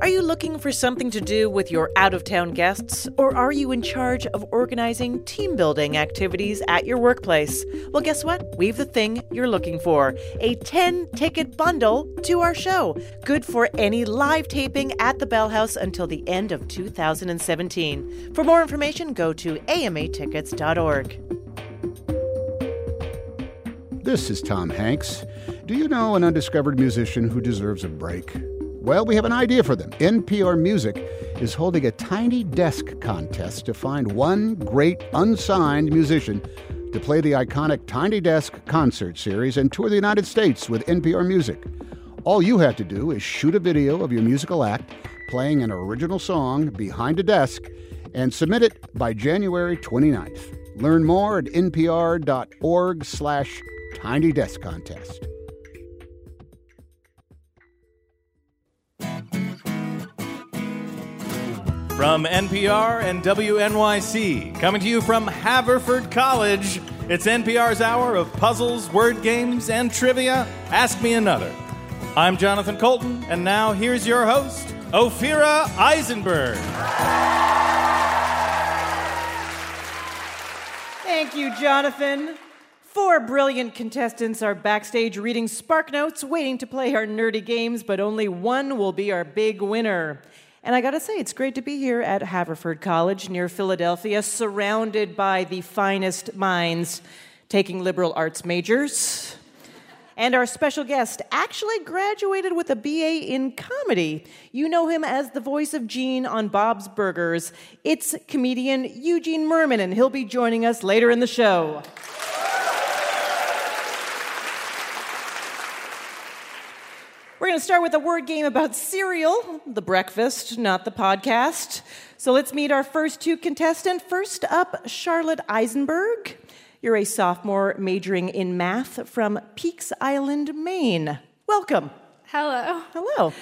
Are you looking for something to do with your out of town guests, or are you in charge of organizing team building activities at your workplace? Well, guess what? We've the thing you're looking for a 10 ticket bundle to our show. Good for any live taping at the Bell House until the end of 2017. For more information, go to amatickets.org. This is Tom Hanks. Do you know an undiscovered musician who deserves a break? Well, we have an idea for them. NPR Music is holding a tiny desk contest to find one great unsigned musician to play the iconic Tiny Desk concert series and tour the United States with NPR Music. All you have to do is shoot a video of your musical act playing an original song behind a desk and submit it by January 29th. Learn more at npr.org slash tiny desk contest. From NPR and WNYC, coming to you from Haverford College, it's NPR's hour of puzzles, word games, and trivia. Ask me another. I'm Jonathan Coulton, and now here's your host, Ophira Eisenberg. Thank you, Jonathan. Four brilliant contestants are backstage reading Spark Notes, waiting to play our nerdy games, but only one will be our big winner. And I gotta say, it's great to be here at Haverford College near Philadelphia, surrounded by the finest minds taking liberal arts majors. And our special guest actually graduated with a BA in comedy. You know him as the voice of Gene on Bob's Burgers. It's comedian Eugene Mirman, and he'll be joining us later in the show. We're going to start with a word game about cereal, the breakfast, not the podcast. So let's meet our first two contestants. First up, Charlotte Eisenberg. You're a sophomore majoring in math from Peaks Island, Maine. Welcome. Hello. Hello.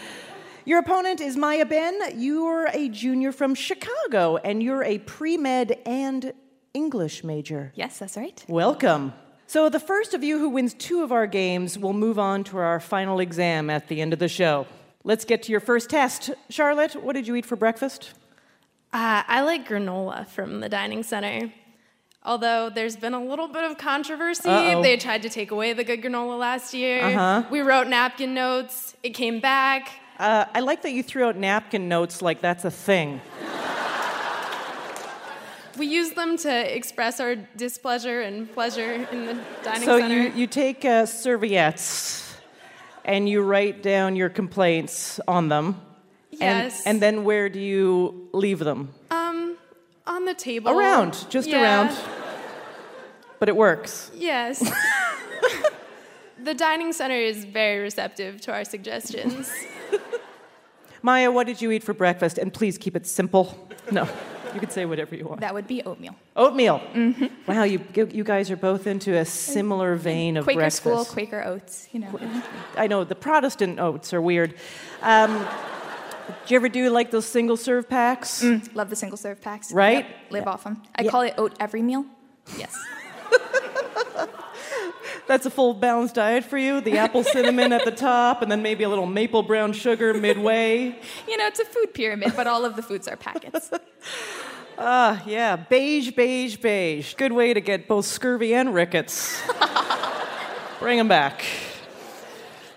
Your opponent is Maya Ben. You're a junior from Chicago, and you're a pre med and English major. Yes, that's right. Welcome. So, the first of you who wins two of our games will move on to our final exam at the end of the show. Let's get to your first test. Charlotte, what did you eat for breakfast? Uh, I like granola from the dining center. Although there's been a little bit of controversy. Uh-oh. They tried to take away the good granola last year. Uh-huh. We wrote napkin notes. It came back. Uh, I like that you threw out napkin notes like that's a thing. We use them to express our displeasure and pleasure in the dining so, center. you, you take uh, serviettes and you write down your complaints on them. Yes. And, and then where do you leave them? um, on the table. Around, just Yeah. around. But it works. Yes. the dining center is very receptive to our suggestions. Maya, what did you eat for breakfast? And please keep it simple. No, you could say whatever you want. That would be oatmeal. Oatmeal. Wow, you you guys are both into a similar vein of Quaker breakfast. school, Quaker oats, you know. I know the Protestant oats are weird. Um, do you ever do like those single serve packs? Love the single serve packs. Right? Yep, live off them. I call it oat every meal. Yes. That's a full balanced diet for you. The apple cinnamon at the top, and then maybe a little maple brown sugar midway. you know, it's a food pyramid, but all of the foods are packets. Ah, yeah, beige, beige, beige. Good way to get both scurvy and rickets. Bring them back.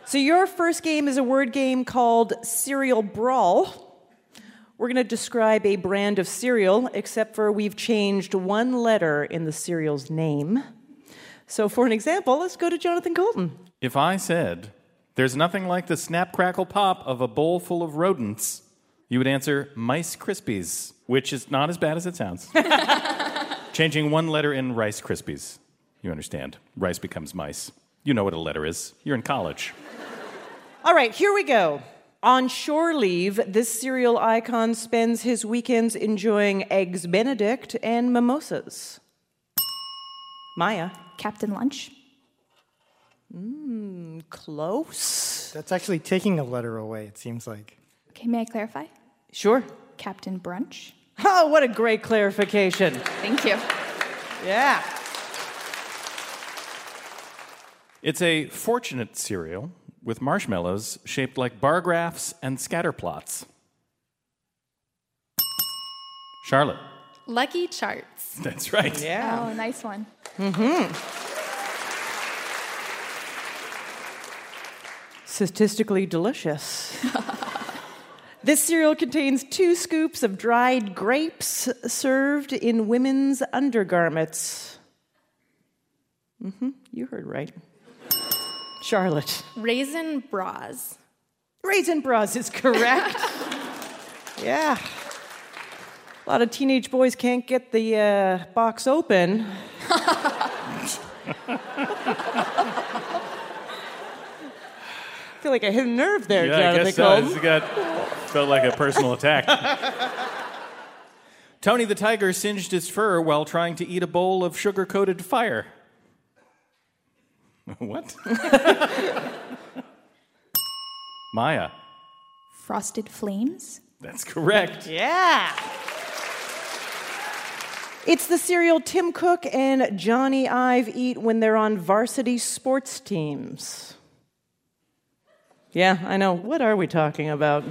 So, your first game is a word game called Cereal Brawl. We're going to describe a brand of cereal, except for we've changed one letter in the cereal's name. So, for an example, let's go to Jonathan Coulton. If I said, there's nothing like the snap crackle pop of a bowl full of rodents, you would answer Mice Krispies, which is not as bad as it sounds. Changing one letter in Rice Krispies. You understand. Rice becomes mice. You know what a letter is. You're in college. All right, here we go. On shore leave, this cereal icon spends his weekends enjoying Eggs Benedict and mimosas. Maya, Captain Lunch? Mm, close. That's actually taking a letter away, it seems like. Okay, may I clarify? Sure. Captain Brunch? Oh, what a great clarification. Thank you. Yeah. It's a fortunate cereal with marshmallows shaped like bar graphs and scatter plots. Charlotte. Lucky Charts. That's right. Yeah. Oh, nice one. Mm-hmm. Statistically delicious. this cereal contains two scoops of dried grapes served in women's undergarments. Mm-hmm, you heard right. Charlotte. Raisin Bras. Raisin Bras is correct. yeah. A lot of teenage boys can't get the uh, box open. I feel like I hit a nerve there, Yeah, I Jonathan guess so. Coulton. Got felt like a personal attack. Tony the tiger singed his fur while trying to eat a bowl of sugar-coated fire. What? Maya. Frosted Flames. That's correct. Yeah. It's the cereal Tim Cook and Jony Ive eat when they're on varsity sports teams. Yeah, I know. What are we talking about?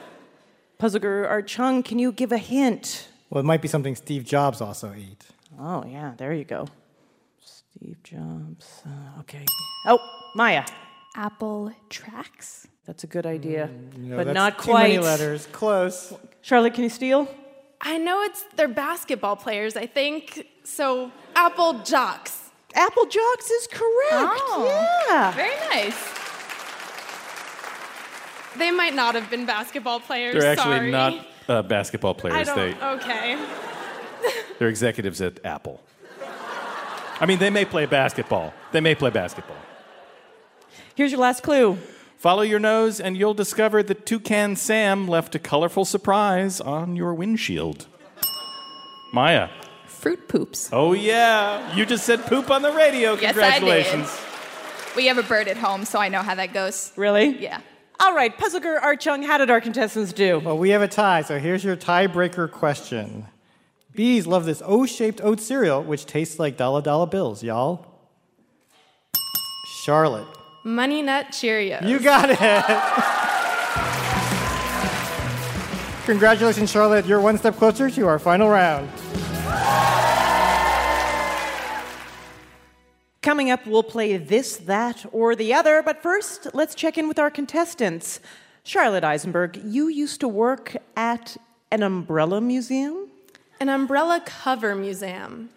Puzzler Art Chung, can you give a hint? Well, it might be something Steve Jobs also ate. Oh, yeah, there you go. Steve Jobs. Uh, okay. Oh, Maya. Apple Tracks. That's a good idea, No, but that's not too many quite. letters. Close. Charlotte, can you steal? I know it's they're basketball players, I think. So Apple Jocks. Apple Jocks is correct. Oh. Yeah. Very nice. They might not have been basketball players. They're actually sorry. not uh, basketball I players. don't. They, Okay. they're executives at Apple. I mean, they may play basketball. They may play basketball. Here's your last clue. Follow your nose, and you'll discover that Toucan Sam left a colorful surprise on your windshield. Maya. Fruit Poops. Oh, yeah. You just said poop on the radio. Congratulations. Yes, I did. Congratulations. We have a bird at home, so I know how that goes. Really? Yeah. All right, Puzzler Art Chung, how did our contestants do? Well, we have a tie, so here's your tiebreaker question. Bees love this O-shaped oat cereal, which tastes like dollar dollar bills, y'all. Charlotte, Money Nut Cheerios. you got it. Congratulations, Charlotte. You're one step closer to our final round. Coming up, we'll play this, that, or the other, but first, let's check in with our contestants. Charlotte Eisenberg, you used to work at an umbrella museum? An umbrella cover museum.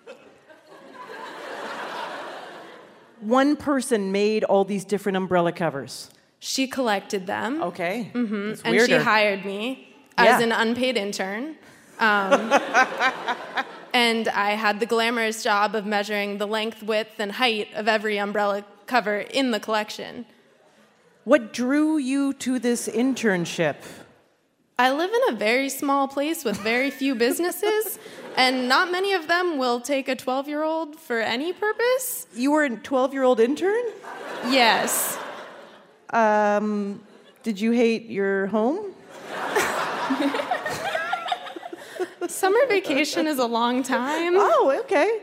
One person made all these different umbrella covers. She collected them. Okay. Mm-hmm. And she hired me Yeah. as an unpaid intern. Um, and I had the glamorous job of measuring the length, width, and height of every umbrella cover in the collection. what drew you to this internship? I live in a very small place with very few businesses, and not many of them will take a 12 year old for any purpose. You were a 12 year old intern? Yes. Um, did you hate your home? Summer vacation is a long time. Oh, okay.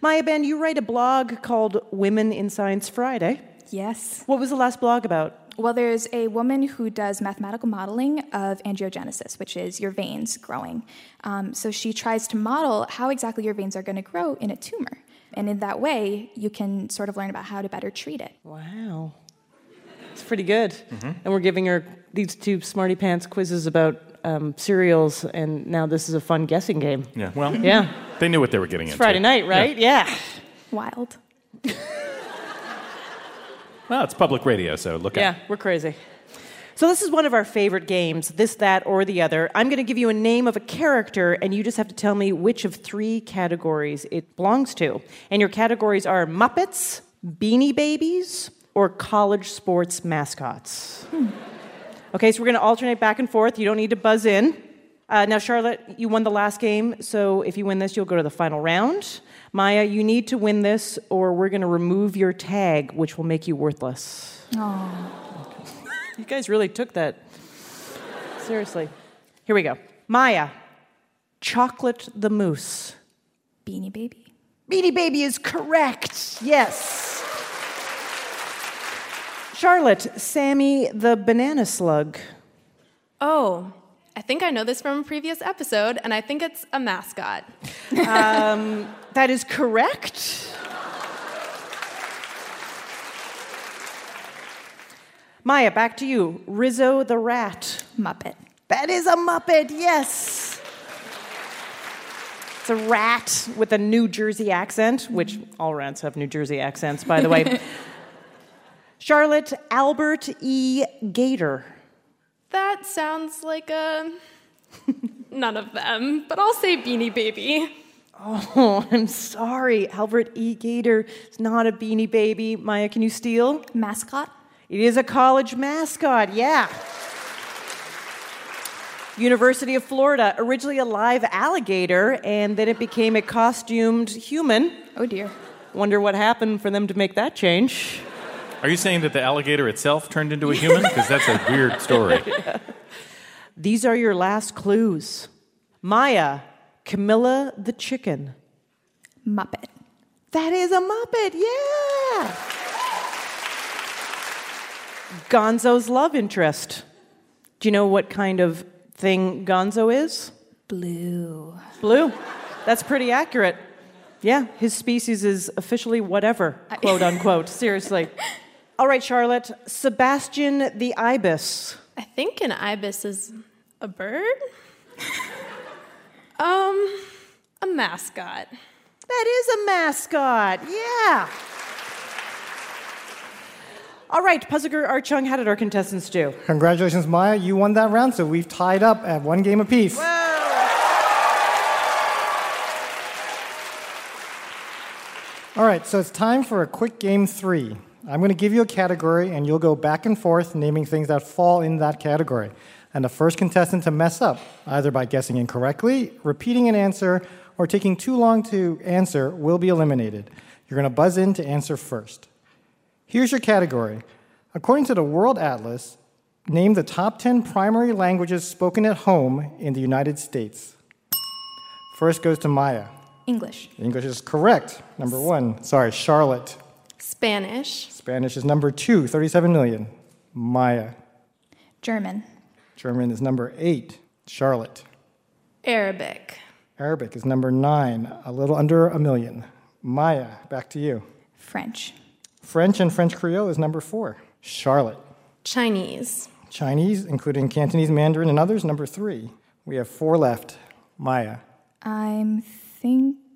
Maya Ben, you write a blog called Women in Science Friday. Yes. What was the last blog about? Well, there's a woman who does mathematical modeling of angiogenesis, which is your veins growing. Um, so she tries to model how exactly your veins are going to grow in a tumor. And in that way, you can sort of learn about how to better treat it. Wow. It's pretty good. And we're giving her these two smarty pants quizzes about um, cereals, and now this is a fun guessing game. Yeah, well, Yeah. they knew what they were getting into. Friday night, right? Yeah. Wild. Well, it's public radio, so look Yeah, out. Yeah, we're crazy. So, this is one of our favorite games this, that, or the other. I'm going to give you a name of a character, and you just have to tell me which of three categories it belongs to. And your categories are Muppets, Beanie Babies, or college sports mascots. Okay, so we're going to alternate back and forth. You don't need to buzz in. Uh, now, Charlotte, you won the last game, so if you win this, you'll go to the final round. Maya, you need to win this, or we're going to remove your tag, which will make you worthless. You guys really took that seriously. Here we go. Maya, chocolate the moose. Beanie Baby. Beanie Baby is correct. Yes. Charlotte, Sammy the banana slug. Oh, I think I know this from a previous episode, and I think it's a mascot. Um, that is correct. Maya, back to you. Rizzo the rat. Muppet. That is a Muppet, yes. It's a rat with a New Jersey accent, which all rats have New Jersey accents, by the way. Charlotte Albert E. Gator. That sounds like a. None of them, but I'll say Beanie Baby. Oh, I'm sorry. Albert E. Gator is not a beanie baby. Maya, can you steal? Mascot. It is a college mascot, yeah. University of Florida, originally a live alligator, and then it became a costumed human. Oh dear. Wonder what happened for them to make that change. Are you saying that the alligator itself turned into a human? Because that's a weird story. These are your last clues. Maya, Camilla the chicken. Muppet. That is a Muppet, yeah. Gonzo's love interest. Do you know what kind of thing Gonzo is? Blue. Blue. That's pretty accurate. Yeah, his species is officially whatever, quote unquote. Seriously. All right, Charlotte. Sebastian the ibis. I think an ibis is a bird? um, a mascot. That is a mascot. Yeah. All right, Puzzler, Art Chung, how did our contestants do? Congratulations, Maya. You won that round, so we've tied up at one game apiece. All right, so it's time for a quick game three. I'm going to give you a category, and you'll go back and forth naming things that fall in that category. And the first contestant to mess up, either by guessing incorrectly, repeating an answer, or taking too long to answer, will be eliminated. You're going to buzz in to answer first. Here's your category. According to the World Atlas, name the top 10 primary languages spoken at home in the United States. First goes to Maya. English. English is correct. Number one. Sorry, Charlotte. Spanish. Spanish is number two, 37 million. Maya. German. German is number eight. Charlotte. Arabic. Arabic is number nine, a little under a million. Maya, back to you. French. French and French Creole is number four. Charlotte. Chinese. Chinese, including Cantonese, Mandarin, and others, number three. We have four left. Maya. I'm thinking.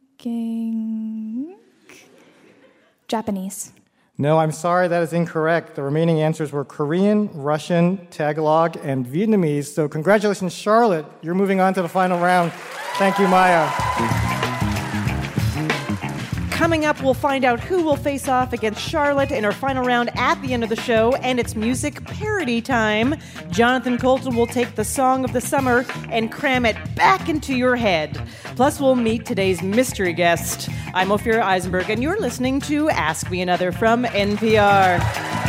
Japanese. No, I'm sorry, that is incorrect. The remaining answers were Korean, Russian, Tagalog, and Vietnamese. So, congratulations, Charlotte. You're moving on to the final round. Thank you, Maya. Coming up, we'll find out who will face off against Charlotte in our final round at the end of the show, and it's music parody time. Jonathan Coulton will take the song of the summer and cram it back into your head. Plus, we'll meet today's mystery guest. I'm Ophira Eisenberg, and you're listening to Ask Me Another from NPR.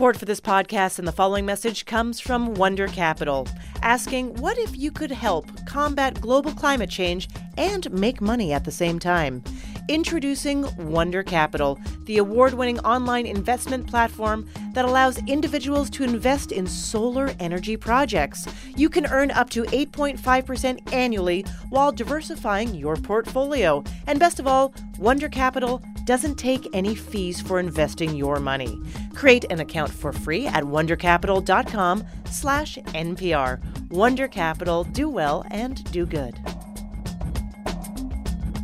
Support for this podcast and the following message comes from Wonder Capital, asking what if you could help combat global climate change and make money at the same time? Introducing Wonder Capital, the award winning online investment platform that allows individuals to invest in solar energy projects. You can earn up to 8.5% annually while diversifying your portfolio. And best of all, Wonder Capital doesn't take any fees for investing your money. Create an account for free at wondercapital.com slash NPR. Wonder Capital, do well and do good.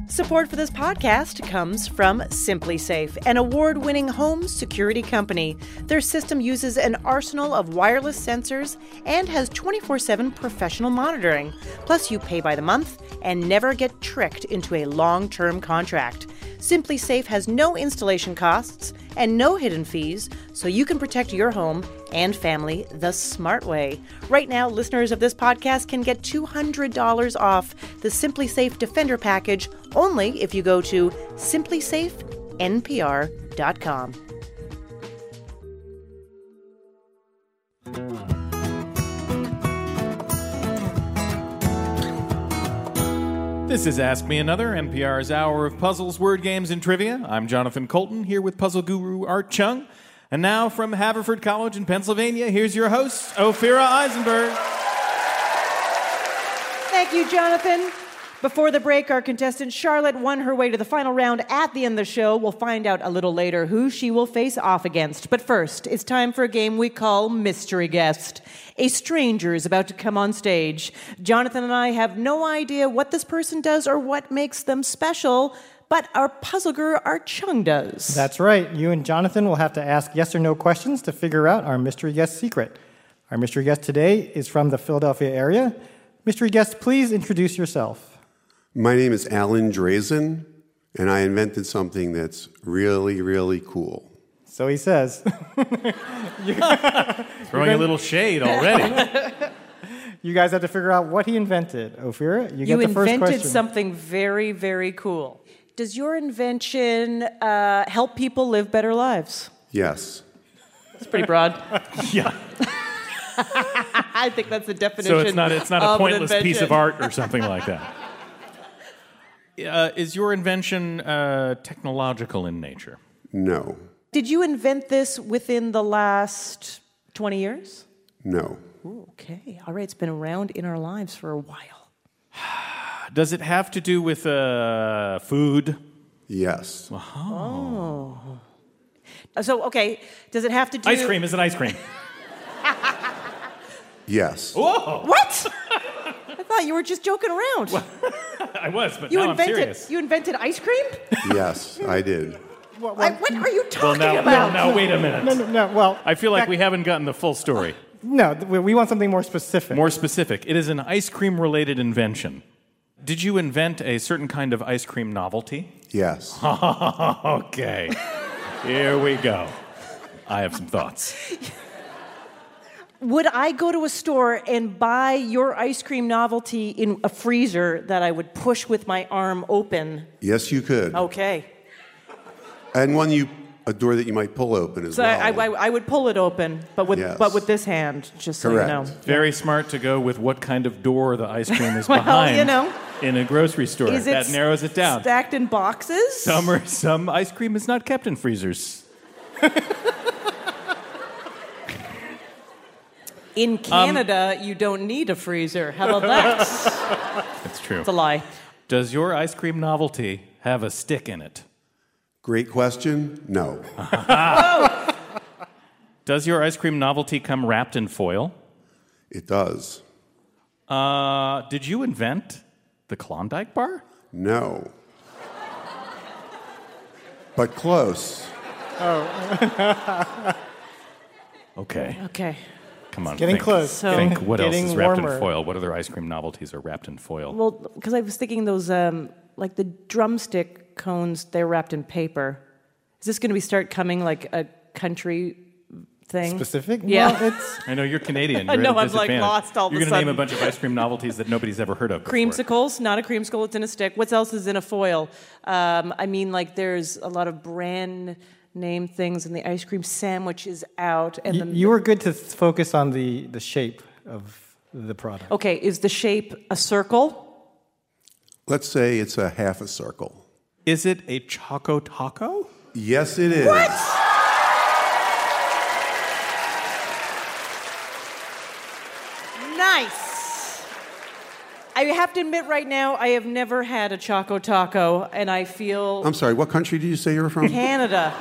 Support for this podcast comes from SimpliSafe, an award winning home security company. Their system uses an arsenal of wireless sensors and has 24 7 professional monitoring. Plus, you pay by the month and never get tricked into a long term contract. SimpliSafe has no installation costs and no hidden fees, so you can protect your home and family the smart way. Right now, listeners of this podcast can get $200 off the SimpliSafe Defender package only if you go to simplysafenpr.com. This is Ask Me Another, NPR's hour of puzzles, word games, and trivia. I'm Jonathan Coulton, here with puzzle guru Art Chung. And now from Haverford College in Pennsylvania, here's your host, Ophira Eisenberg. Thank you, Jonathan. Before the break, our contestant Charlotte won her way to the final round at the end of the show. We'll find out a little later who she will face off against. But first, it's time for a game we call Mystery Guest. A stranger is about to come on stage. Jonathan and I have no idea what this person does or what makes them special, but our puzzle guru Art Chung does. That's right. You and Jonathan will have to ask yes or no questions to figure out our mystery guest secret. Our mystery guest today is from the Philadelphia area. Mystery guest, please introduce yourself. My name is Alan Drazen, and I invented something that's really, really cool. So he says. Throwing a little shade already. You guys have to figure out what he invented. Ophira, you get the first question. You invented something very, very cool. Does your invention uh, help people live better lives? Yes. It's pretty broad. yeah. I think that's the definition. So it's not, it's not a pointless piece of art or something like that. Uh, is your invention uh, technological in nature? No. Did you invent this within the last 20 years? No. Ooh, okay. All right. It's been around in our lives for a while. Does it have to do with uh, food? Yes. Uh, So, okay. Does it have to do Ice cream is it ice cream? Yes. What? I thought you were just joking around. I was, but you now invented I'm serious. you invented ice cream? Yes, I did. I- what are you well, talking now, about? now, now, wait a minute. No, no, no, well, I feel like we haven't gotten the full story. no, we we want something more specific. More specific, it is an ice cream related invention. Did you invent a certain kind of ice cream novelty? Yes. okay. Here we go. I have some thoughts. Would I go to a store and buy your ice cream novelty in a freezer that I would push with my arm open? Yes, you could. Okay. And one you a door that you might pull open as So well. I, I, I would pull it open, but with Yes. but with this hand, just so you know. Very smart to go with what kind of door the ice cream is Well, behind you know. in a grocery store. Is it that narrows it down. Stacked in boxes. Some, are, some ice cream is not kept in freezers. in Canada, you don't need a freezer. How about that? That's true. it's a lie. Does your ice cream novelty have a stick in it? Great question. No. Does your ice cream novelty come wrapped in foil? It does. Uh, did you invent the Klondike bar? No. But close. Oh. Okay. Okay. Come on. getting think. close. So- Think what else is wrapped warmer. in foil? What other ice cream novelties are wrapped in foil? Well, because I was thinking those, um, like the drumstick cones, they're wrapped in paper. Is this going to be start coming like a country thing? Specific? Yeah. Well, it's I know you're Canadian. I You're know, at a I'm, like, disadvantage. lost all of You're gonna name a bunch of ice cream novelties that nobody's ever heard of. before. Creamsicles, not a creamsicle, it's in a stick. What else is in a foil? Um, I mean, like there's a lot of brand name things, and the ice cream sandwich is out. And you, the, you were good to focus on the, the shape of the product. okay, is the shape a circle? Let's say it's a half a circle. Is it a Choco Taco? Yes, it is. Nice. I have to admit, right now, I have never had a Choco Taco, and I feel I'm sorry, what country do you say you're from? Canada.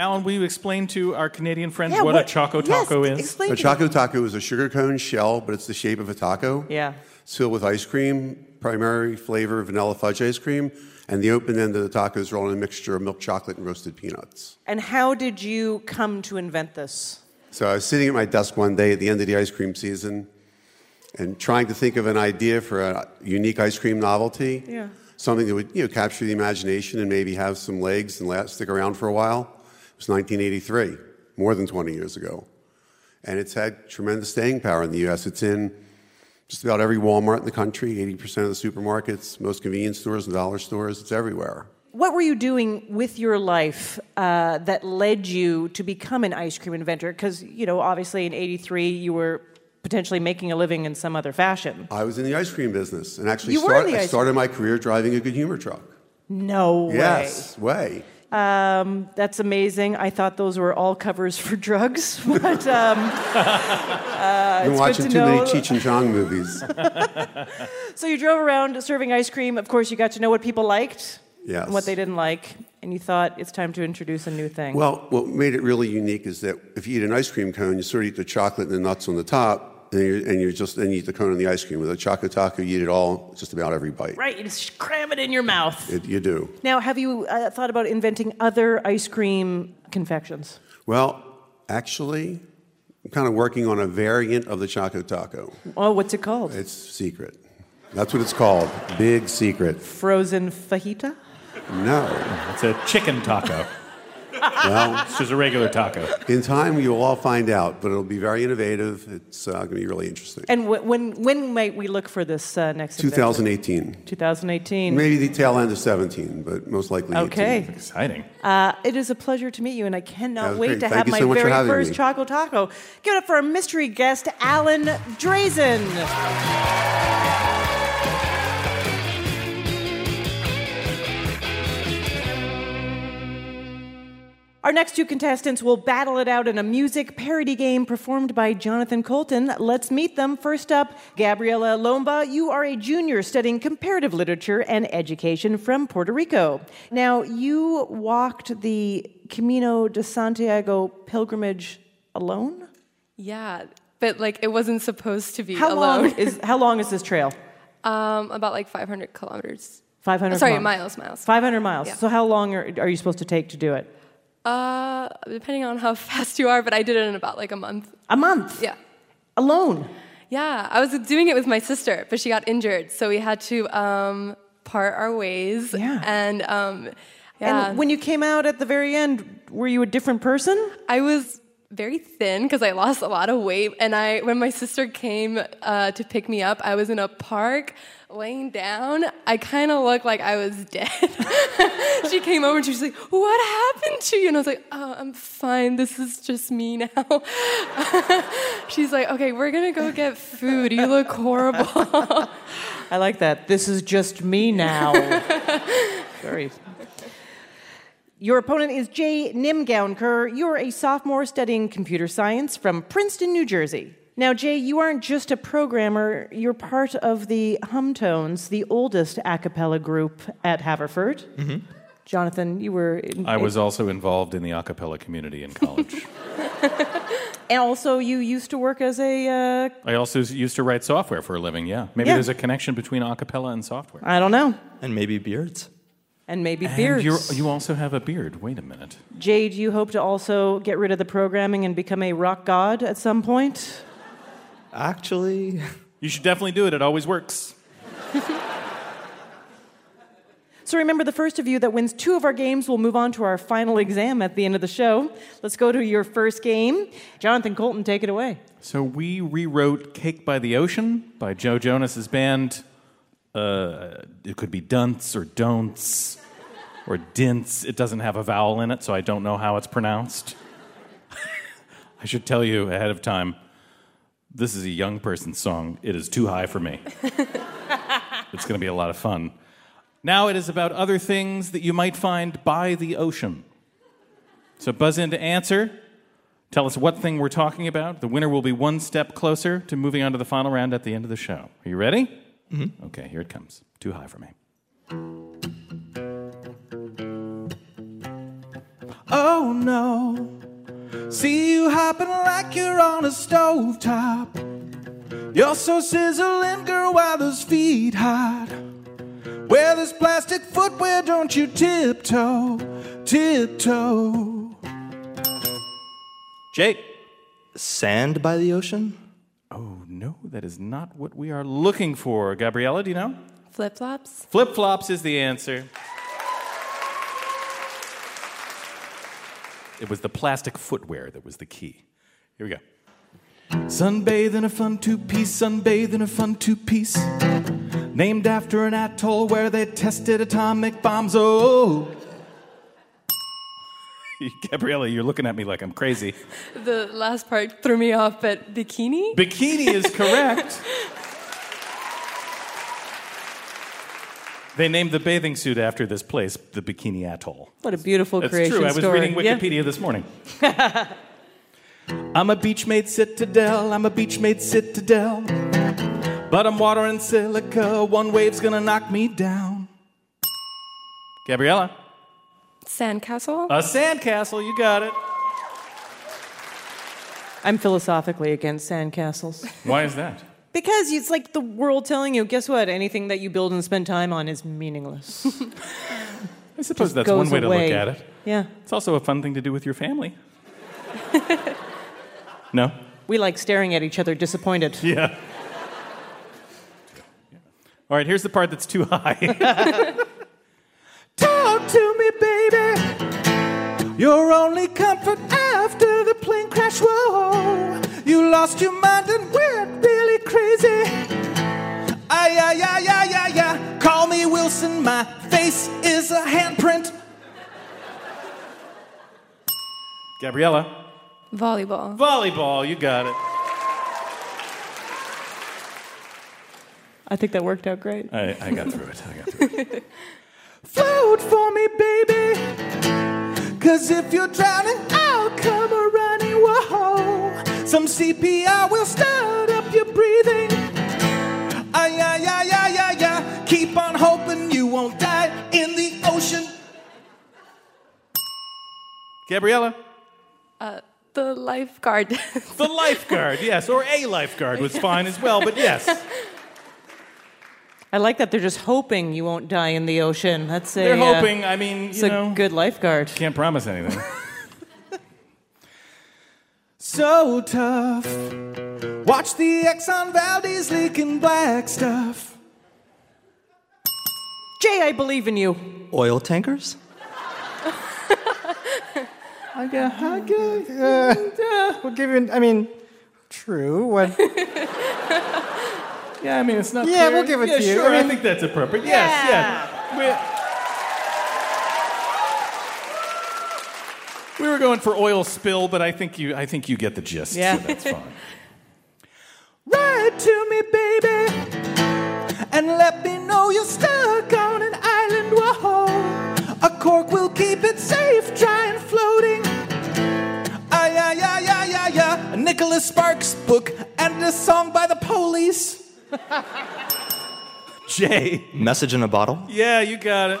Alan, will you explain to our Canadian friends Yeah, what, a Choco yes, Taco is? Explain A to choco taco is a sugar cone shell, but it's the shape of a taco. Yeah. It's filled with ice cream, primary flavor vanilla fudge ice cream, and the open end of the tacos rolled in a mixture of milk chocolate and roasted peanuts. And how did you come to invent this? So I was sitting at my desk one day at the end of the ice cream season and trying to think of an idea for a unique ice cream novelty. Yeah. Something that would you know, capture the imagination and maybe have some legs and last, stick around for a while. Was 1983, more than 20 years ago. And it's had tremendous staying power in the US. It's in just about every Walmart in the country, 80% of the supermarkets, most convenience stores and dollar stores. It's everywhere. What were you doing with your life uh, that led you to become an ice cream inventor? Because, you know, obviously in 83 you were potentially making a living in some other fashion. I was in the ice cream business and actually You were in start- I started my career driving a good humor truck. No way. Yes, way. That's amazing. I thought those were all covers for drugs, but um, I've been watching good too to many know- Cheech and Chong movies. so you drove around serving ice cream. Of course, you got to know what people liked Yes. and what they didn't like, and you thought it's time to introduce a new thing. Well, what made it really unique is that if you eat an ice cream cone, you sort of eat the chocolate and the nuts on the top, and you and you just then you eat the cone and the ice cream. With a choco taco, you eat it all, just about every bite. right, you just cram it in your mouth. It, you do. Now, have you uh, thought about inventing other ice cream confections? Well, actually, I'm kind of working on a variant of the choco taco. Oh, what's it called? It's secret. That's what it's called. Big secret. Frozen fajita? No. It's a chicken taco. Well, It's just a regular taco. in time you'll all find out, but it'll be very innovative. It's uh, going to be really interesting. And wh- when when might we look for this uh, next? invention? 2018. 2018. Maybe the tail end of 17, but most likely 18. Okay. Exciting. Uh, it is a pleasure to meet you, and I cannot wait great. to Thank have you my so very first me. Choco Taco. Give it up for our mystery guest, Alan Drazen. Our next two contestants will battle it out in a music parody game performed by Jonathan Coulton. Let's meet them. First up, Gabriela Lomba. You are a junior studying comparative literature and education from Puerto Rico. Now, you walked the Camino de Santiago pilgrimage alone? Yeah, but like it wasn't supposed to be How alone. long is how long is this trail? um, about like 500 kilometers. 500 Sorry, miles. miles, miles. 500 miles. Yeah. So how long are, are you supposed to take to do it? Uh, depending on how fast you are, but I did it in about like a month. A month. Yeah. Alone. Yeah, I was doing it with my sister, but she got injured, so we had to um, part our ways. Yeah. And um, yeah, And when you came out at the very end, were you a different person? I was very thin because I lost a lot of weight. And I, when my sister came uh, to pick me up, I was in a park laying down. I kind of looked like I was dead. she came over and she was like, "What happened to you?" And I was like, "Oh, I'm fine. This is just me now." She's like, "Okay, we're gonna go get food. You look horrible." I like that. This is just me now. Very. Your opponent is Jay Nimgaunkar. You're a sophomore studying computer science from Princeton, New Jersey. Now, Jay, you aren't just a programmer, you're part of the Humtones, the oldest a cappella group at Haverford. Jonathan, you were. In, I was also involved in the a cappella community in college. And also, you used to work as a. Uh, I also used to write software for a living, yeah. Maybe Yeah. there's a connection between a cappella and software. I don't know. And maybe beards. And maybe And beards. you're, you also have a beard. Wait a minute. Jay, do you hope to also get rid of the programming and become a rock god at some point? Actually, You should definitely do it. It always works. So remember, the first of you that wins two of our games will move on to our final exam at the end of the show. Let's go to your first game. Jonathan Coulton, take it away. So we rewrote "Cake by the Ocean" by Joe Jonas's band. Uh, it could be dunce or don'ts or dints. It doesn't have a vowel in it, so I don't know how it's pronounced. I should tell you ahead of time. This is a young person's song. It is too high for me. it's going to be a lot of fun. Now it is about other things that you might find by the ocean. So buzz in to answer. Tell us what thing we're talking about. The winner will be one step closer to moving on to the final round at the end of the show. Are you ready? Mm-hmm. Okay, here it comes. Too high for me. Oh no. See you hopping like you're on a stovetop. You're so sizzling, girl, while those feet hot. Wear this plastic footwear, don't you tiptoe, tiptoe. Jake, sand by the ocean? Oh, no, that is not what we are looking for. Gabriella, do you know? Flip flops. Flip flops is the answer. It was the plastic footwear that was the key. Here we go. Sunbathe in a fun two piece, sunbathe in a fun two piece. Named after an atoll where they tested atomic bombs. Oh, Gabriella, you're looking at me like I'm crazy. The last part threw me off, but bikini? Bikini is correct. They named the bathing suit after this place, the Bikini Atoll. What a beautiful That's creation true. I was story. reading Yeah. Wikipedia this morning. I'm a beachmaid citadel. I'm a beachmaid citadel. But I'm water and silica. One wave's gonna knock me down. Gabriella, Sandcastle? a sandcastle. You got it. I'm philosophically against sandcastles. Why is that? Because it's like the world telling you, guess what? Anything that you build and spend time on is meaningless. I suppose Just that's goes one way to look at it. Yeah. It's also a fun thing to do with your family. no? We like staring at each other disappointed. Yeah. All right, here's the part that's too high. Talk to me, baby. Your only comfort after the plane crash. Whoa, you lost your mind and went really crazy. Ay, ay, ay, ay, ay, ay. Call me Wilson, my face is a handprint. Gabriella, Volleyball. volleyball. You got it. I think that worked out great. I, I got through it. I got through it. Float for me, baby. Cause if you're drowning, I'll come a running. Whoa, some CPR will start up your breathing. Ay, ay, ay, ay, ay, ay. Keep on hoping you won't die in the ocean. Gabriella, Uh, the lifeguard. the lifeguard. Yes, or a lifeguard was fine as well, but yes. I like that they're just hoping you won't die in the ocean. That's a, They're uh, hoping. I mean, it's you a know, good lifeguard. can't promise anything. So tough. Watch the Exxon Valdez leaking black stuff. Jay, I believe in you. Oil tankers? I guess, I guess, uh, yeah, we'll give you. I mean, true. What? Yeah, I mean, it's not. Yeah, clear. we'll give it yeah, to you. Sure, I I, think that's appropriate. Yes, yeah. We, we were going for oil spill, but I think you, I think you get the gist. Yeah. so that's fine. Write to me, baby, and let me know you're stuck on an island. Whoa, a cork will keep it safe, dry and floating. Ay, ay, ay, ay, ay, ay. A Nicholas Sparks book and a song by the police. Jay. Message in a bottle? Yeah, you got it.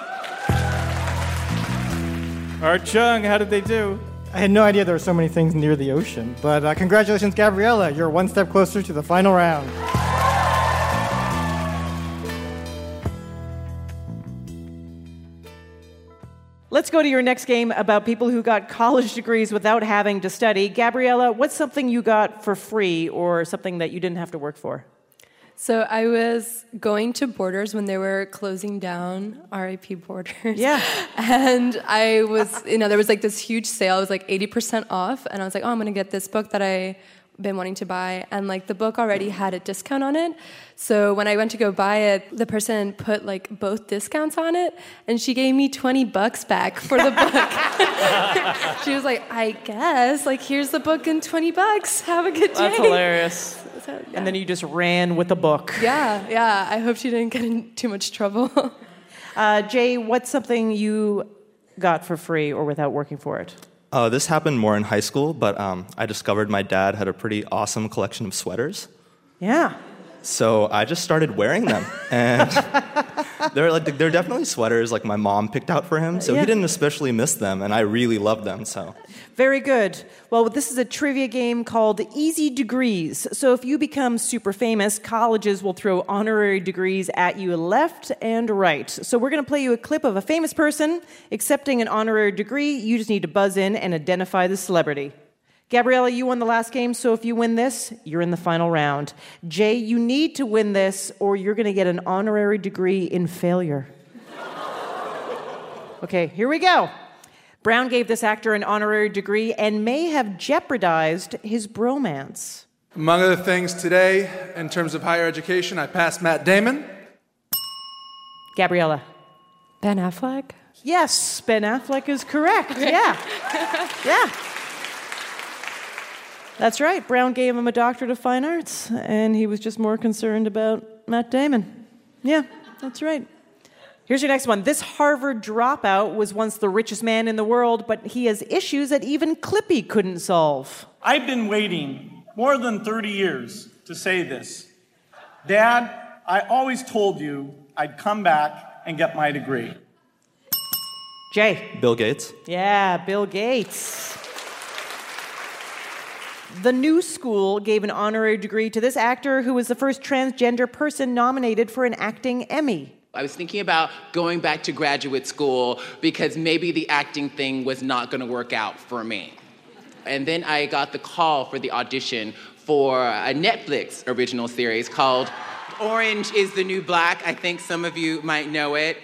Art Chung, how did they do? I had no idea there were so many things near the ocean. But uh, congratulations, Gabriella. You're one step closer to the final round. Let's go to your next game about people who got college degrees without having to study. Gabriella, what's something you got for free or something that you didn't have to work for? So I was going to Borders when they were closing down RIP Borders. Yeah. And I was, you know, there was like this huge sale. It was like 80% off. And I was like, oh, I'm going to get this book that I've been wanting to buy and like the book already had a discount on it so when i went to go buy it the person put like both discounts on it and she gave me 20 bucks back for the book she was like i guess like here's the book and 20 bucks have a good day That's hilarious. So, yeah. And then you just ran with a book. yeah yeah i hope she didn't get in too much trouble Uh, Jay, what's something you got for free or without working for it? Uh, this happened more in high school, but um, I discovered my dad had a pretty awesome collection of sweaters. Yeah. So I just started wearing them, and they're like they're definitely sweaters like my mom picked out for him. So Yeah. he didn't especially miss them, and I really loved them. So Very good. Well, this is a trivia game called Easy Degrees. So if you become super famous, colleges will throw honorary degrees at you left and right. So we're going to play you a clip of a famous person accepting an honorary degree. You just need to buzz in and identify the celebrity. Gabriella, you won the last game, so if you win this, you're in the final round. Jay, you need to win this, or you're going to get an honorary degree in failure. Okay, here we go. Brown gave this actor an honorary degree and may have jeopardized his bromance. Among other things, today, in terms of higher education, I passed Matt Damon. Gabriella. ben affleck Yes, Ben Affleck is correct. Yeah. yeah. That's right. Brown gave him a doctorate of fine arts, and he was just more concerned about Matt Damon. Yeah, that's right. Here's your next one. This Harvard dropout was once the richest man in the world, but he has issues that even Clippy couldn't solve. I've been waiting more than 30 years to say this. Dad, I always told you I'd come back and get my degree. Jay. Bill Gates. Yeah, Bill Gates. The New School gave an honorary degree to this actor who was the first transgender person nominated for an acting Emmy. I was thinking about going back to graduate school because maybe the acting thing was not going to work out for me. And then I got the call for the audition for a Netflix original series called Orange is the New Black. I think some of you might know it.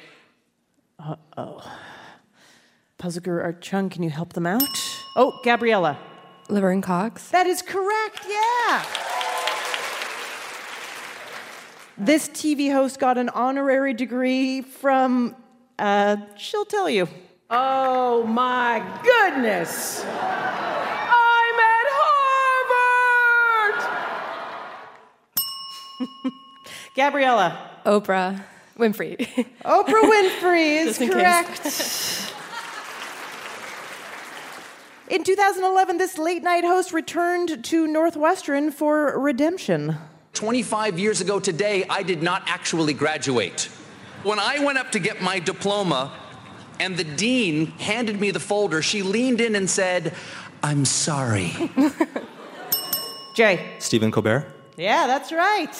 Uh oh. Puzzle Art Chung, can you help them out? Oh, Gabriella. Laverne Cox. That is correct, yeah. This TV host got an honorary degree from, uh, she'll tell you. Oh my goodness! I'm at Harvard! Gabriella. Oprah Winfrey. Oprah Winfrey is in correct. In 2011, this late night host returned to Northwestern for redemption. 25 years ago today, I did not actually graduate. When I went up to get my diploma and the dean handed me the folder, she leaned in and said, I'm sorry. Jay. Stephen Colbert. Yeah, that's right.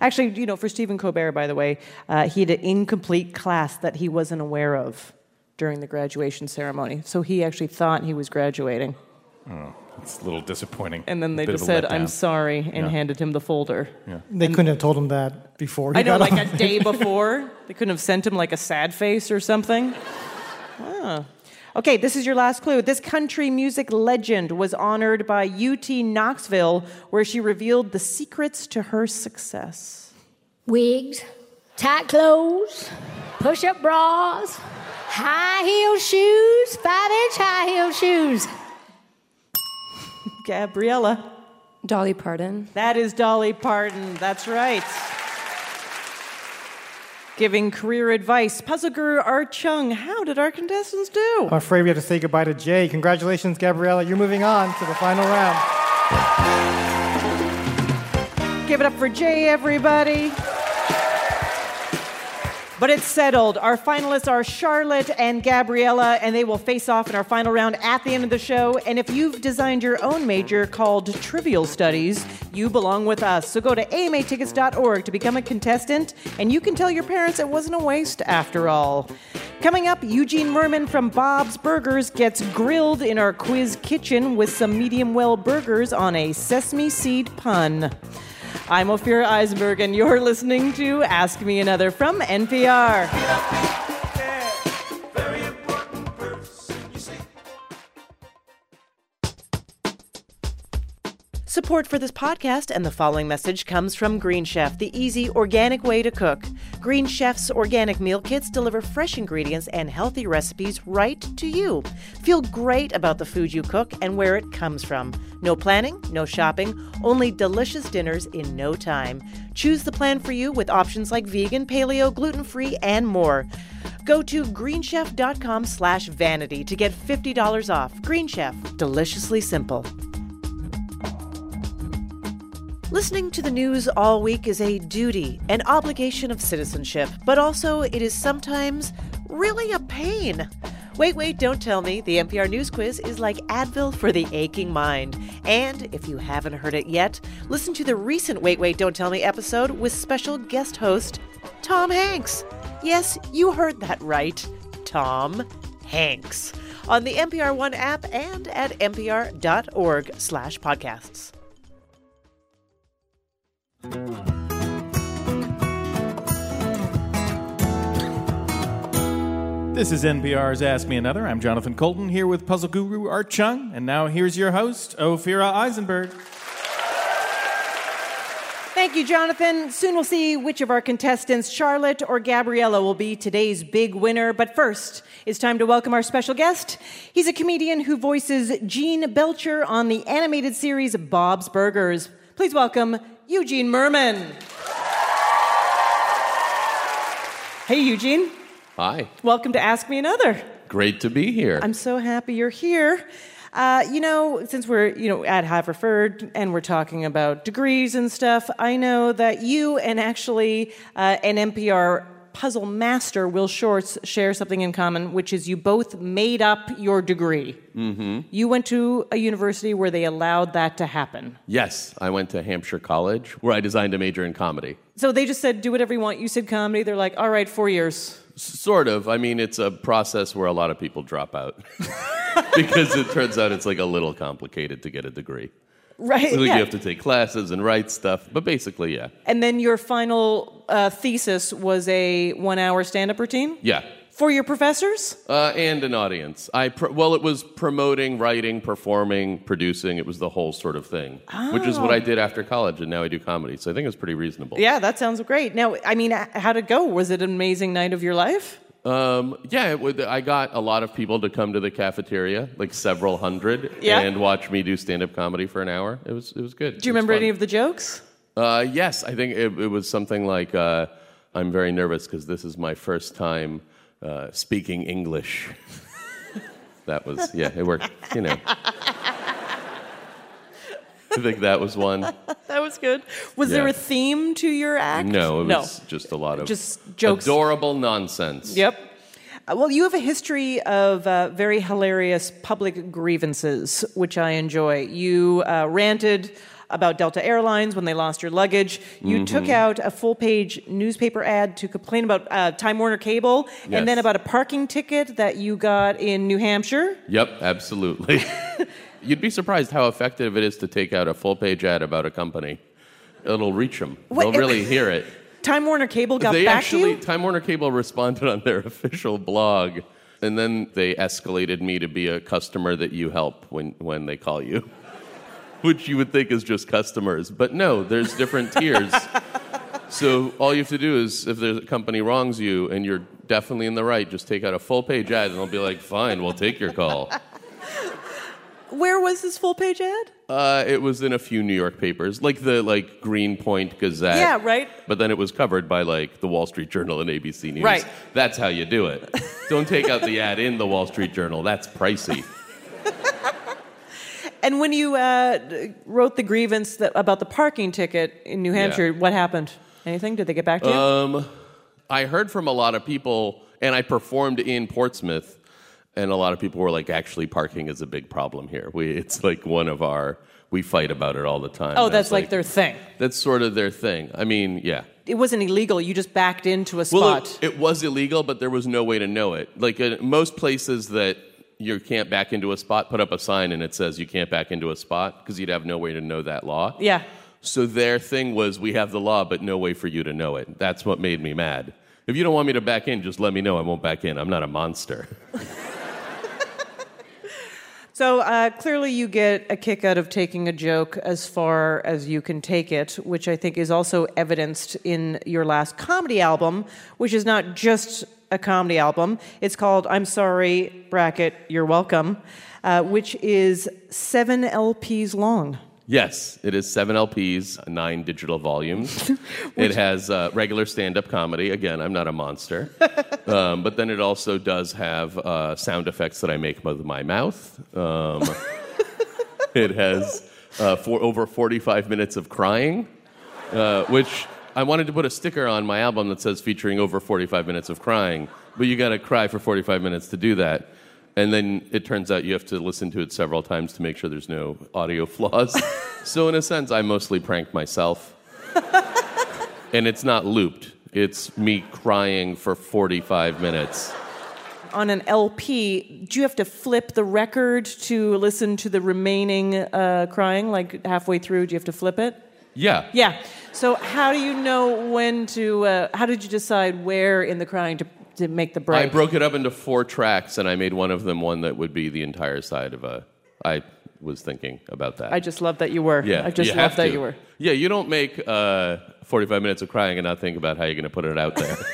Actually, you know, for Stephen Colbert, by the way, uh, he had an incomplete class that he wasn't aware of during the graduation ceremony. So he actually thought he was graduating. Oh, it's a little disappointing. And then they just said. I'm sorry, and Yeah. handed him the folder. Yeah. They couldn't have told him that before. He I know, got like on. a day before. They couldn't have sent him like a sad face or something. Ah. Okay, this is your last clue. This country music legend was honored by UT Knoxville, where she revealed the secrets to her success. Wigs, tight clothes, push up bras, high heel shoes, five inch high heel shoes. Gabriella. Dolly Parton. That is Dolly Parton. That's right. Giving career advice. Puzzle guru Art Chung, how did our contestants do? I'm afraid we have to say goodbye to Jay. Congratulations, Gabriella. You're moving on to the final round. Give it up for Jay, everybody. But it's settled. Our finalists are Charlotte and Gabriella, and they will face off in our final round at the end of the show. And if you've designed your own major called Trivial Studies, you belong with us. So go to amatickets.org to become a contestant, and you can tell your parents it wasn't a waste after all. Coming up, Eugene Mirman from Bob's Burgers gets grilled in our quiz kitchen with some medium well burgers on a sesame seed pun. I'm Ophira Eisenberg, and you're listening to Ask Me Another from NPR. Support for this podcast and the following message comes from Green Chef, the easy, organic way to cook. Green Chef's organic meal kits deliver fresh ingredients and healthy recipes right to you. Feel great about the food you cook and where it comes from. No planning, no shopping, only delicious dinners in no time. Choose the plan for you with options like vegan, paleo, gluten-free, and more. Go to greenchef.com slash vanity to get $50 off. Green Chef, deliciously simple. Listening to the news all week is a duty, an obligation of citizenship, but also it is sometimes really a pain. Wait, wait, don't tell me. The NPR News Quiz is like Advil for the aching mind. And if you haven't heard it yet, listen to the recent Wait, Wait, Don't Tell Me episode with special guest host Tom Hanks. Yes, you heard that right. Tom Hanks. On the NPR One app and at npr.org slash podcasts. This is NPR's Ask Me Another. I'm Jonathan Coulton here with puzzle guru Art Chung. And now here's your host, Ophira Eisenberg. Thank Thank you, Jonathan. Soon we'll see which of our contestants, Charlotte or Gabriella, will be today's big winner. But first, it's time to welcome our special guest. He's a comedian who voices Gene Belcher on the animated series Bob's Burgers. Please welcome Eugene Mirman. Hey, Eugene. Hi. Welcome to Ask Me Another. Great to be here. I'm so happy you're here. Uh, you know, since we're you know at Haverford and we're talking about degrees and stuff, I know that you and actually uh, an NPR puzzle master, Will Shortz, share something in common, which is you both made up your degree. Mm-hmm. You went to a university where they allowed that to happen. Yes, I went to Hampshire College where I designed a major in comedy. So they just said, do whatever you want. You said comedy. They're like, all right, four years. Sort of. I mean, it's a process where a lot of people drop out because it turns out it's like a little complicated to get a degree. Right. Like yeah. You have to take classes and write stuff, but basically, yeah. And then your final uh, thesis was a one hour stand up routine Yeah. for your professors? Uh, and an audience. I well, it was promoting, writing, performing, producing. It was the whole sort of thing, which is what Oh. I did after college, and now I do comedy. So I think it was pretty reasonable. Yeah, that sounds great. Now, I mean, how'd it go? Was it an amazing night of your life? Um, yeah, it would, I got a lot of people to come to the cafeteria, like several hundred, Yeah. and watch me do stand-up comedy for an hour. It was it was good. Do you remember any of the jokes? Uh, yes, I think it, it was something like, uh, "I'm very nervous because this is my first time uh, speaking English." that was yeah, it worked. You know, I think that was one. that was good. Was there a theme to your act? No, it was just a lot of Just jokes. adorable nonsense. Yep. Uh, well, you have a history of uh, very hilarious public grievances, which I enjoy. You uh, ranted about Delta Airlines when they lost your luggage. You took Mhm. out a full page newspaper ad to complain about uh, Time Warner Cable Yes. and then about a parking ticket that you got in New Hampshire. Yep, absolutely. You'd be surprised how effective it is to take out a full page ad about a company. It'll reach them. What- They'll really hear it. Time Warner Cable got they back actually, to you? Time Warner Cable responded on their official blog, and then they escalated me to be a customer that you help when, when they call you, which you would think is just customers. But no, there's different tiers. So all you have to do is, if the company wrongs you and you're definitely in the right, just take out a full page ad, and they'll be like, "Fine, we'll take your call." Where was this full page ad? Uh, it was in a few New York papers, like the like Greenpoint Gazette. Yeah, right. But then it was covered by like the Wall Street Journal and ABC News. Right. That's how you do it. Don't take out the ad in the Wall Street Journal. That's pricey. And when you uh, wrote the grievance that, about the parking ticket in New Yeah. Hampshire, what happened? Anything? Did they get back to you? Um, I heard from a lot of people, and I performed in Portsmouth, and a lot of people were like, "Actually, parking is a big problem here. We, it's like one of our, we fight about it all the time." oh, And that's was like, their thing. That's sort of their thing. I mean, yeah. It wasn't illegal. You just backed into a spot. Well, it, it was illegal, but there was no way to know it. Like uh, most places that you can't back into a spot, put up a sign and it says you can't back into a spot because you'd have no way to know that law. yeah. So their thing was we have the law, but no way for you to know it. That's what made me mad. If you don't want me to back in, just let me know. I won't back in. I'm not a monster. So uh, clearly, you get a kick out of taking a joke as far as you can take it, which I think is also evidenced in your last comedy album, which is not just a comedy album. It's called "I'm Sorry, bracket You're Welcome," uh, which is seven LPs long. Yes, it is seven LPs, nine digital volumes. it has uh, regular stand up comedy. Again, I'm not a monster. um, but then it also does have uh, sound effects that I make with my mouth. Um, it has uh, for over 45 minutes of crying, uh, which I wanted to put a sticker on my album that says featuring over 45 minutes of crying, but you got to cry for 45 minutes to do that. And then it turns out you have to listen to it several times to make sure there's no audio flaws. so, in a sense, I mostly prank myself. and it's not looped, it's me crying for 45 minutes. On an LP, do you have to flip the record to listen to the remaining uh, crying? Like halfway through, do you have to flip it? Yeah. Yeah. So how do you know when to? Uh, how did you decide where in the crying to to make the break? I broke it up into four tracks, and I made one of them one that would be the entire side of a. I was thinking about that. I just love that you were. yeah, I just love that to. you were. Yeah, you don't make uh, 45 minutes of crying and not think about how you're going to put it out there.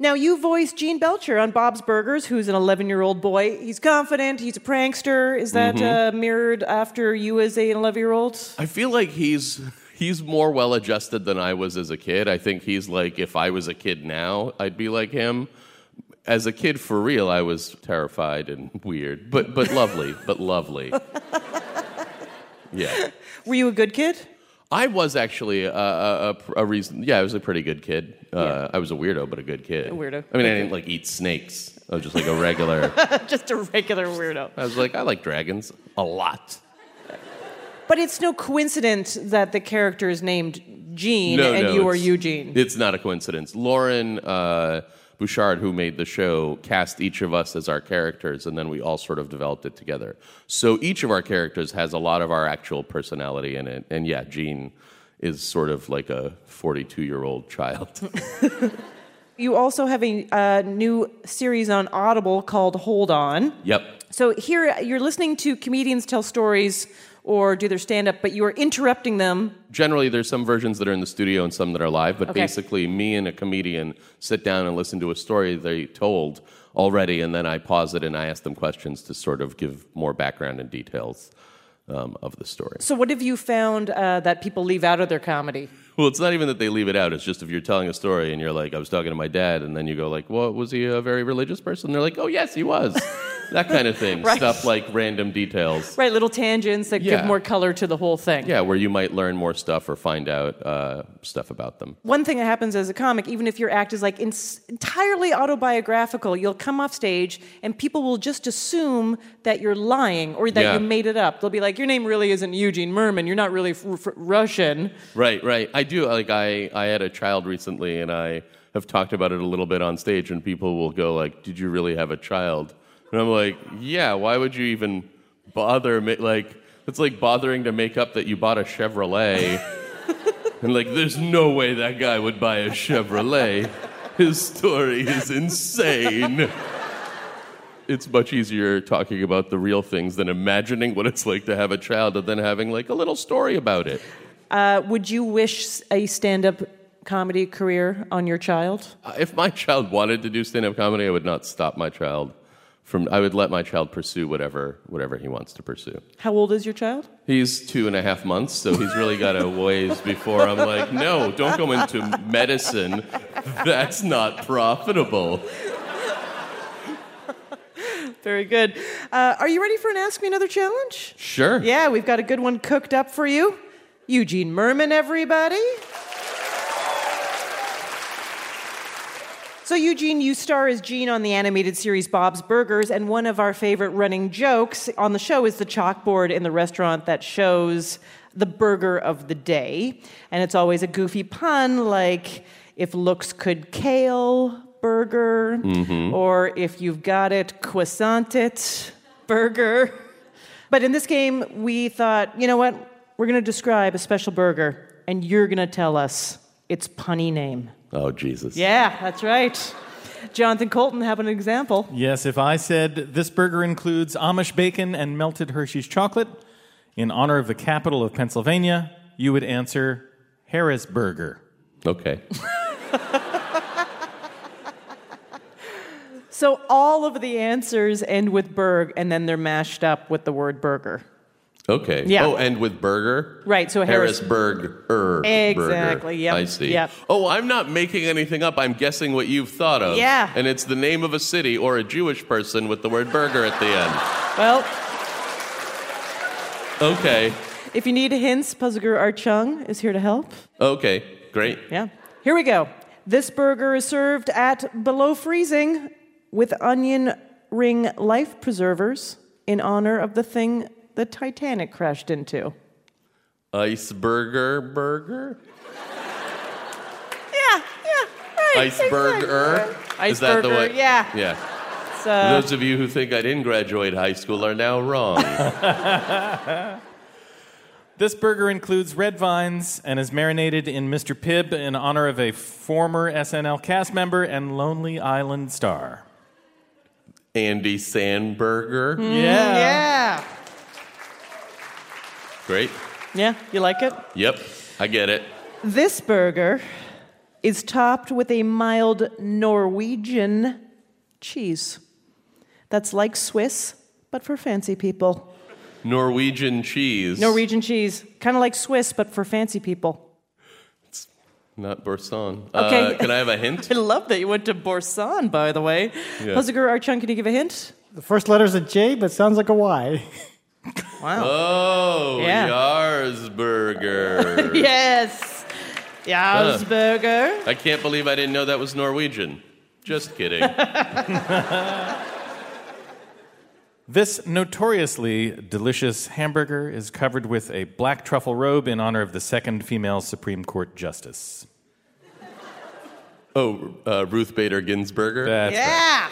Now, you voiced Gene Belcher on Bob's Burgers, who's an 11 year old boy. He's confident, he's a prankster. Is that Mhm. uh, mirrored after you as a 11 year old? I feel like he's he's more well adjusted than I was as a kid. I think he's like if I was a kid now, I'd be like him. As a kid, for real, I was terrified and weird, but but lovely, but lovely. Yeah, Were you a good kid? I was actually a, a, a, reason. Yeah, I was a pretty good kid. Uh, I was a weirdo, but a good kid. A weirdo. I mean, I didn't like eat snakes. I was just like a regular. just a regular weirdo. I was like, I like dragons a lot. But it's no coincidence that the character is named Gene No, and no, you are Eugene. It's not a coincidence. Loren uh, Bouchard, who made the show, cast each of us as our characters, and then we all sort of developed it together. So each of our characters has a lot of our actual personality in it. And yeah, Gene is sort of like a 42 year old child. You also have a uh, new series on Audible called Hold On. yep. So here you're listening to comedians tell stories or do their stand up, but you are interrupting them. Generally, there's some versions that are in the studio and some that are live, but Okay. basically, me and a comedian sit down and listen to a story they told already, and then I pause it and I ask them questions to sort of give more background and details um, of the story. So, what have you found uh, that people leave out of their comedy? Well, it's not even that they leave it out. It's just if you're telling a story and you're like, I was talking to my dad, and then you go like, well, was he a very religious person? they're like, oh, yes, he was. that kind of thing. Right. Stuff like random details. Right, little tangents that Yeah. give more color to the whole thing. Yeah, where you might learn more stuff or find out uh, stuff about them. One thing that happens as a comic, even if your act is like ins- entirely autobiographical, you'll come off stage and people will just assume that you're lying or that Yeah. you made it up. They'll be like, "Your name really isn't Eugene Mirman. You're not really f- f- Russian." Right, right. I do. Like, I, I had a child recently, and I have talked about it a little bit on stage, and people will go like, "Did you really have a child?" And I'm like, "Yeah. Why would you even bother? Ma- like, it's like bothering to make up that you bought a Chevrolet." and like, there's no way that guy would buy a Chevrolet. His story is insane. It's much easier talking about the real things than imagining what it's like to have a child and then having like a little story about it. Uh, would you wish a stand-up comedy career on your child? Uh, If my child wanted to do stand-up comedy, I would not stop my child from. I would let my child pursue whatever whatever he wants to pursue. How old is your child? He's two and a half months, so he's really got a ways before I'm like, no, don't go into medicine. That's not profitable. Very good. Uh, are you ready for an Ask Me Another challenge? Sure. Yeah, we've got a good one cooked up for you. Eugene Mirman, everybody. So, Eugene, you star as Gene on the animated series Bob's Burgers, and one of our favorite running jokes on the show is the chalkboard in the restaurant that shows the burger of the day. And it's always a goofy pun like, if looks could kale, burger, Mhm. or if you've got it, croissant it, burger. But in this game, we thought, you know what? We're going to describe a special burger, and you're going to tell us its punny name. Oh Jesus. Yeah, that's right. Jonathan Coulton, have an example. Yes, if I said this burger includes Amish bacon and melted Hershey's chocolate in honor of the capital of Pennsylvania, you would answer Harrisburger. Okay. So all of the answers end with berg, and then they're mashed up with the word burger. Okay. Yeah. Oh, and with burger? Right, so Harris- Harrisburg er Exactly, burger. yep, I see. yep. Oh, I'm not making anything up. I'm guessing what you've thought of. Yeah. And it's the name of a city or a Jewish person with the word burger at the end. Well, Okay. if you need hints, Puzzle guru Art Chung is here to help. Okay. Great. Yeah. Here we go. This burger is served at below freezing with onion ring life preservers in honor of the thing the Titanic crashed into. Iceburger burger? Yeah, yeah, right. Iceberger? Is that the Iceberger, way? yeah. Yeah. It's, uh, Those of you who think I didn't graduate high school are now wrong. This burger includes red vines and is marinated in Mr. Pibb in honor of a former SNL cast member and Lonely Island star. Andy Sandberger. Mm, yeah. Great. Yeah, you like it? Yep, I get it. This burger is topped with a mild Norwegian cheese. That's like Swiss, but for fancy people. Norwegian cheese. Norwegian cheese, kind of like Swiss, but for fancy people. It's not Boursin. Okay. Uh, can I have a hint? I love that you went to Boursin, by the way. Yeah. Puzzle guru Art Chung, can you give a hint? The first letter's a J, but sounds like a Y. Wow. Oh, Yeah. Yarsburger. yes. Jarlsberger. I can't believe I didn't know that was Norwegian. Just kidding. This notoriously delicious hamburger is covered with a black truffle robe in honor of the second female Supreme Court justice. oh, uh, Ruth Bader Ginsburger. That's yeah.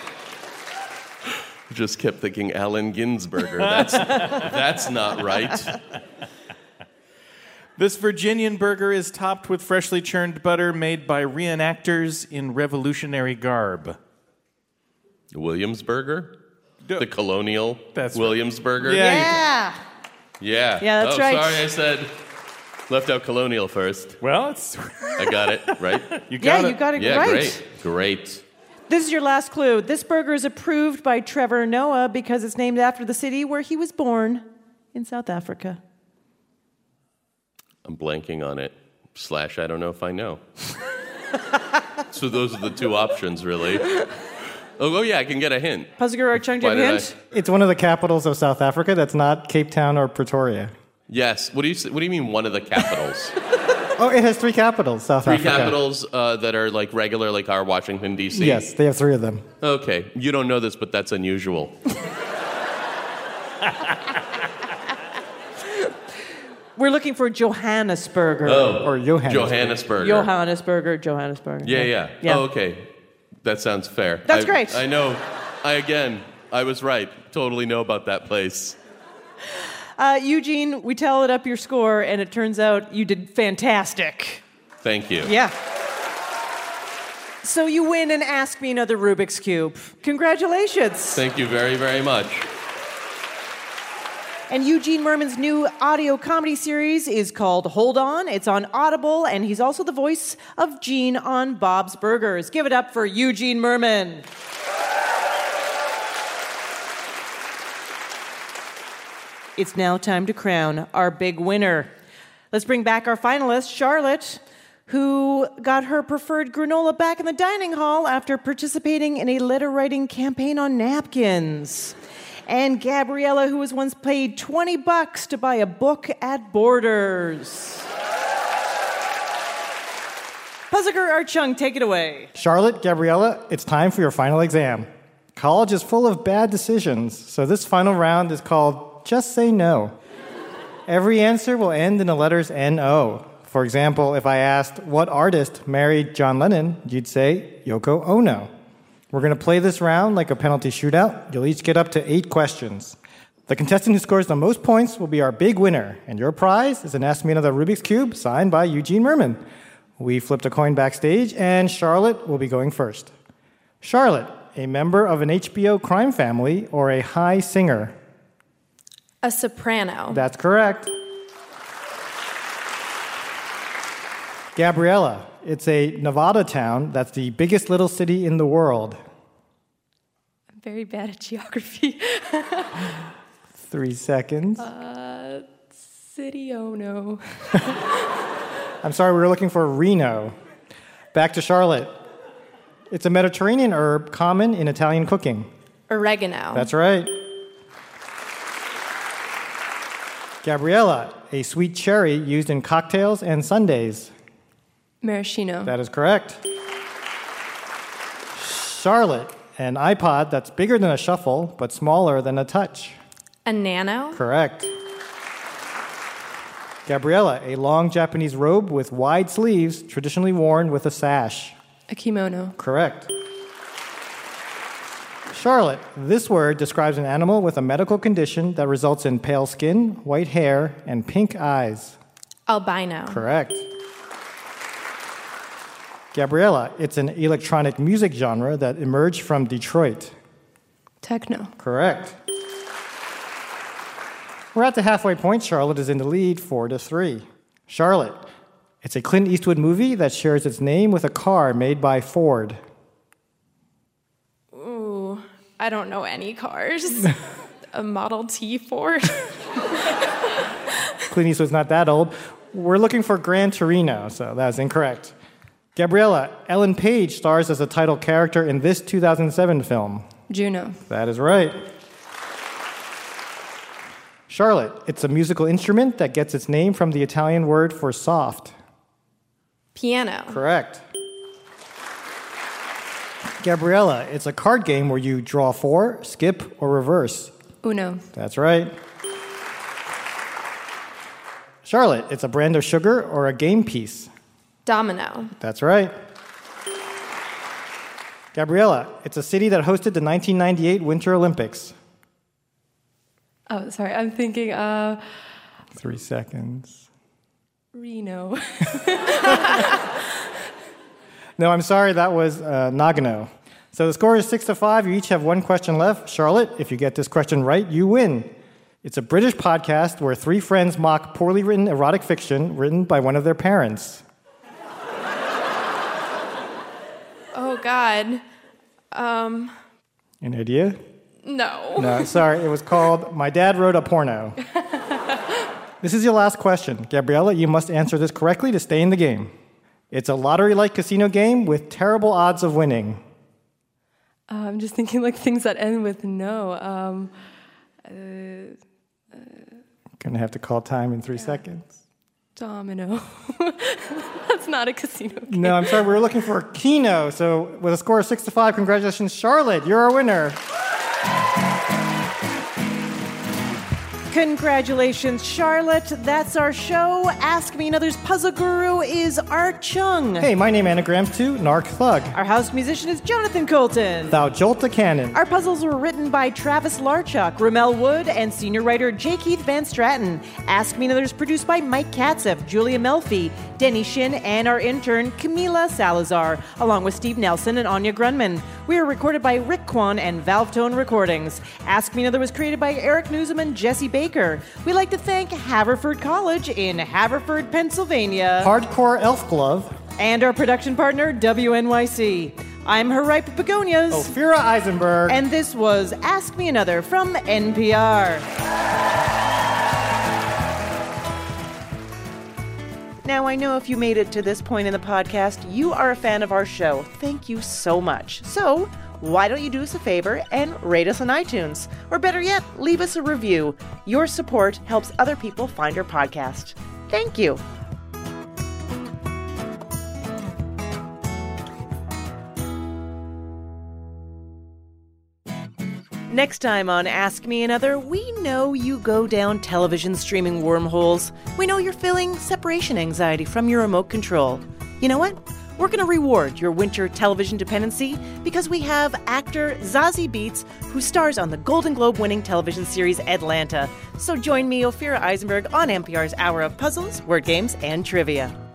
Just kept thinking Allen Ginsberger. That's that's not right. This Virginian burger is topped with freshly churned butter made by reenactors in revolutionary garb. Williamsburger. The colonial That's Williamsburger. Yeah. Yeah. Yeah, that's oh, right. Sorry, I said left out colonial first. Well, it's I got it right. You Yeah, you got it yeah, right. great, great. This is your last clue. This burger is approved by Trevor Noah because it's named after the city where he was born in South Africa. I'm blanking on it. Slash, I don't know if I know. so those are the two options, really. Oh, oh yeah, I can get a hint. Puzzle guru Art Chung, do you have a did hint? It's one of the capitals of South Africa that's not Cape Town or Pretoria. Yes. What do you What do you mean? One of the capitals? Oh, it has three capitals, South Three Africa. capitals uh, that are like regular, like our Washington D.C. Yes, they have three of them. Okay. You don't know this, but that's unusual. We're looking for Johannesburger. Oh, Or Johannesburg. Johannesburger. Johannesburger, Johannesburger. Yeah, yeah. Yeah. Oh, okay. That sounds fair. That's I- great. I know. I again, I was right. Totally know about that place. Uh, Eugene, we tallied up your score, and it turns out you did fantastic. Thank you. Yeah. So you win and ask me another Rubik's Cube. Congratulations. Thank you very, very much. And Eugene Mirman's new audio comedy series is called Hold On. It's on Audible, and he's also the voice of Gene on Bob's Burgers. Give it up for Eugene Mirman. It's now time to crown our big winner. Let's bring back our finalist, Charlotte, who got her preferred granola back in the dining hall after participating in a letter writing campaign on napkins. And Gabriella, who was once paid 20 bucks to buy a book at Borders. Puzzle guru Art Chung, take it away. Charlotte, Gabriella, it's time for your final exam. College is full of bad decisions, so this final round is called Just Say No. Every answer will end in the letters N-O. For example, if I asked what artist married John Lennon, you'd say Yoko Ono. We're going to play this round like a penalty shootout. You'll each get up to eight questions. The contestant who scores the most points will be our big winner, and your prize is an Ask Me Another Rubik's Cube signed by Eugene Mirman. We flipped a coin backstage, and Charlotte will be going first. Charlotte, a member of an HBO crime family or a high singer? A soprano. That's correct. Gabriella, it's a Nevada town that's the biggest little city in the world. I'm very bad at geography. Three seconds. uh, city, oh no. I'm sorry, we were looking for Reno. Back to Charlotte. It's a Mediterranean herb common in Italian cooking. Oregano. That's right. Gabriella, a sweet cherry used in cocktails and sundaes. Maraschino. That is correct. Charlotte, an iPod that's bigger than a shuffle but smaller than a touch. A nano. Correct. Gabriella, a long Japanese robe with wide sleeves, traditionally worn with a sash. A kimono. Correct. Charlotte, this word describes an animal with a medical condition that results in pale skin, white hair, and pink eyes. Albino. Correct. Gabriella, it's an electronic music genre that emerged from Detroit. Techno. Correct. We're at the halfway point. Charlotte is in the lead, four to three. Charlotte, it's a Clint Eastwood movie that shares its name with a car made by Ford. I don't know any cars. a Model T Ford. Clint Eastwood's not that old. We're looking for Gran Torino, so that's incorrect. Gabriella, Ellen Page stars as a title character in this 2007 film. Juno. That is right. Charlotte, it's a musical instrument that gets its name from the Italian word for soft. Piano. Correct. Gabriella, it's a card game where you draw four, skip, or reverse. Uno. That's right. Charlotte, it's a brand of sugar or a game piece. Domino. That's right. Gabriella, it's a city that hosted the 1998 Winter Olympics. Oh, sorry. I'm thinking uh, Three seconds. Reno. No, I'm sorry, that was uh, Nagano. So the score is six to five. You each have one question left. Charlotte, if you get this question right, you win. It's a British podcast where three friends mock poorly written erotic fiction written by one of their parents. Oh, God. Um, Any idea? no. No, sorry. It was called My Dad Wrote a Porno. this is your last question. Gabriella, you must answer this correctly to stay in the game. It's a lottery like casino game with terrible odds of winning. Uh, I'm just thinking like things that end with no. Um, uh, Gonna have to call time in three seconds. domino. That's not a casino. Game. No, I'm sorry. We were looking for a keno. So with a score of six to five, congratulations, Charlotte. You're our winner. Congratulations, Charlotte. That's our show. Ask Me Another's puzzle guru is Art Chung. Hey, my name anagrams to Narc Thug. Our house musician is Jonathan Coulton. Thou Jolta Cannon. Our puzzles were written by Travis Larchuk, Ramel Wood, and senior writer J. Keith Van Straaten. Ask Me Another is produced by Mike Katzif, Julia Melfi, Denny Shin, and our intern Camila Salazar, along with Steve Nelson and Anya Grundmann. We are recorded by Rick Kwan and Valvetone Recordings. Ask Me Another was created by Eric Nuzum and Jesse Baker. We'd like to thank Haverford College in Haverford, Pennsylvania. Hardcore Elf Glove. And our production partner, WNYC. I'm her ripe begonias. Ophira Eisenberg. And this was Ask Me Another from NPR. Now, I know if you made it to this point in the podcast, you are a fan of our show. Thank you so much. So, why don't you do us a favor and rate us on iTunes? Or better yet, leave us a review. Your support helps other people find our podcast. Thank you. Next time on Ask Me Another, we know you go down television streaming wormholes. We know you're feeling separation anxiety from your remote control. You know what? We're going to reward your winter television dependency because we have actor Zazie Beetz, who stars on the Golden Globe winning television series Atlanta. So join me, Ophira Eisenberg, on NPR's Hour of Puzzles, Word Games, and Trivia.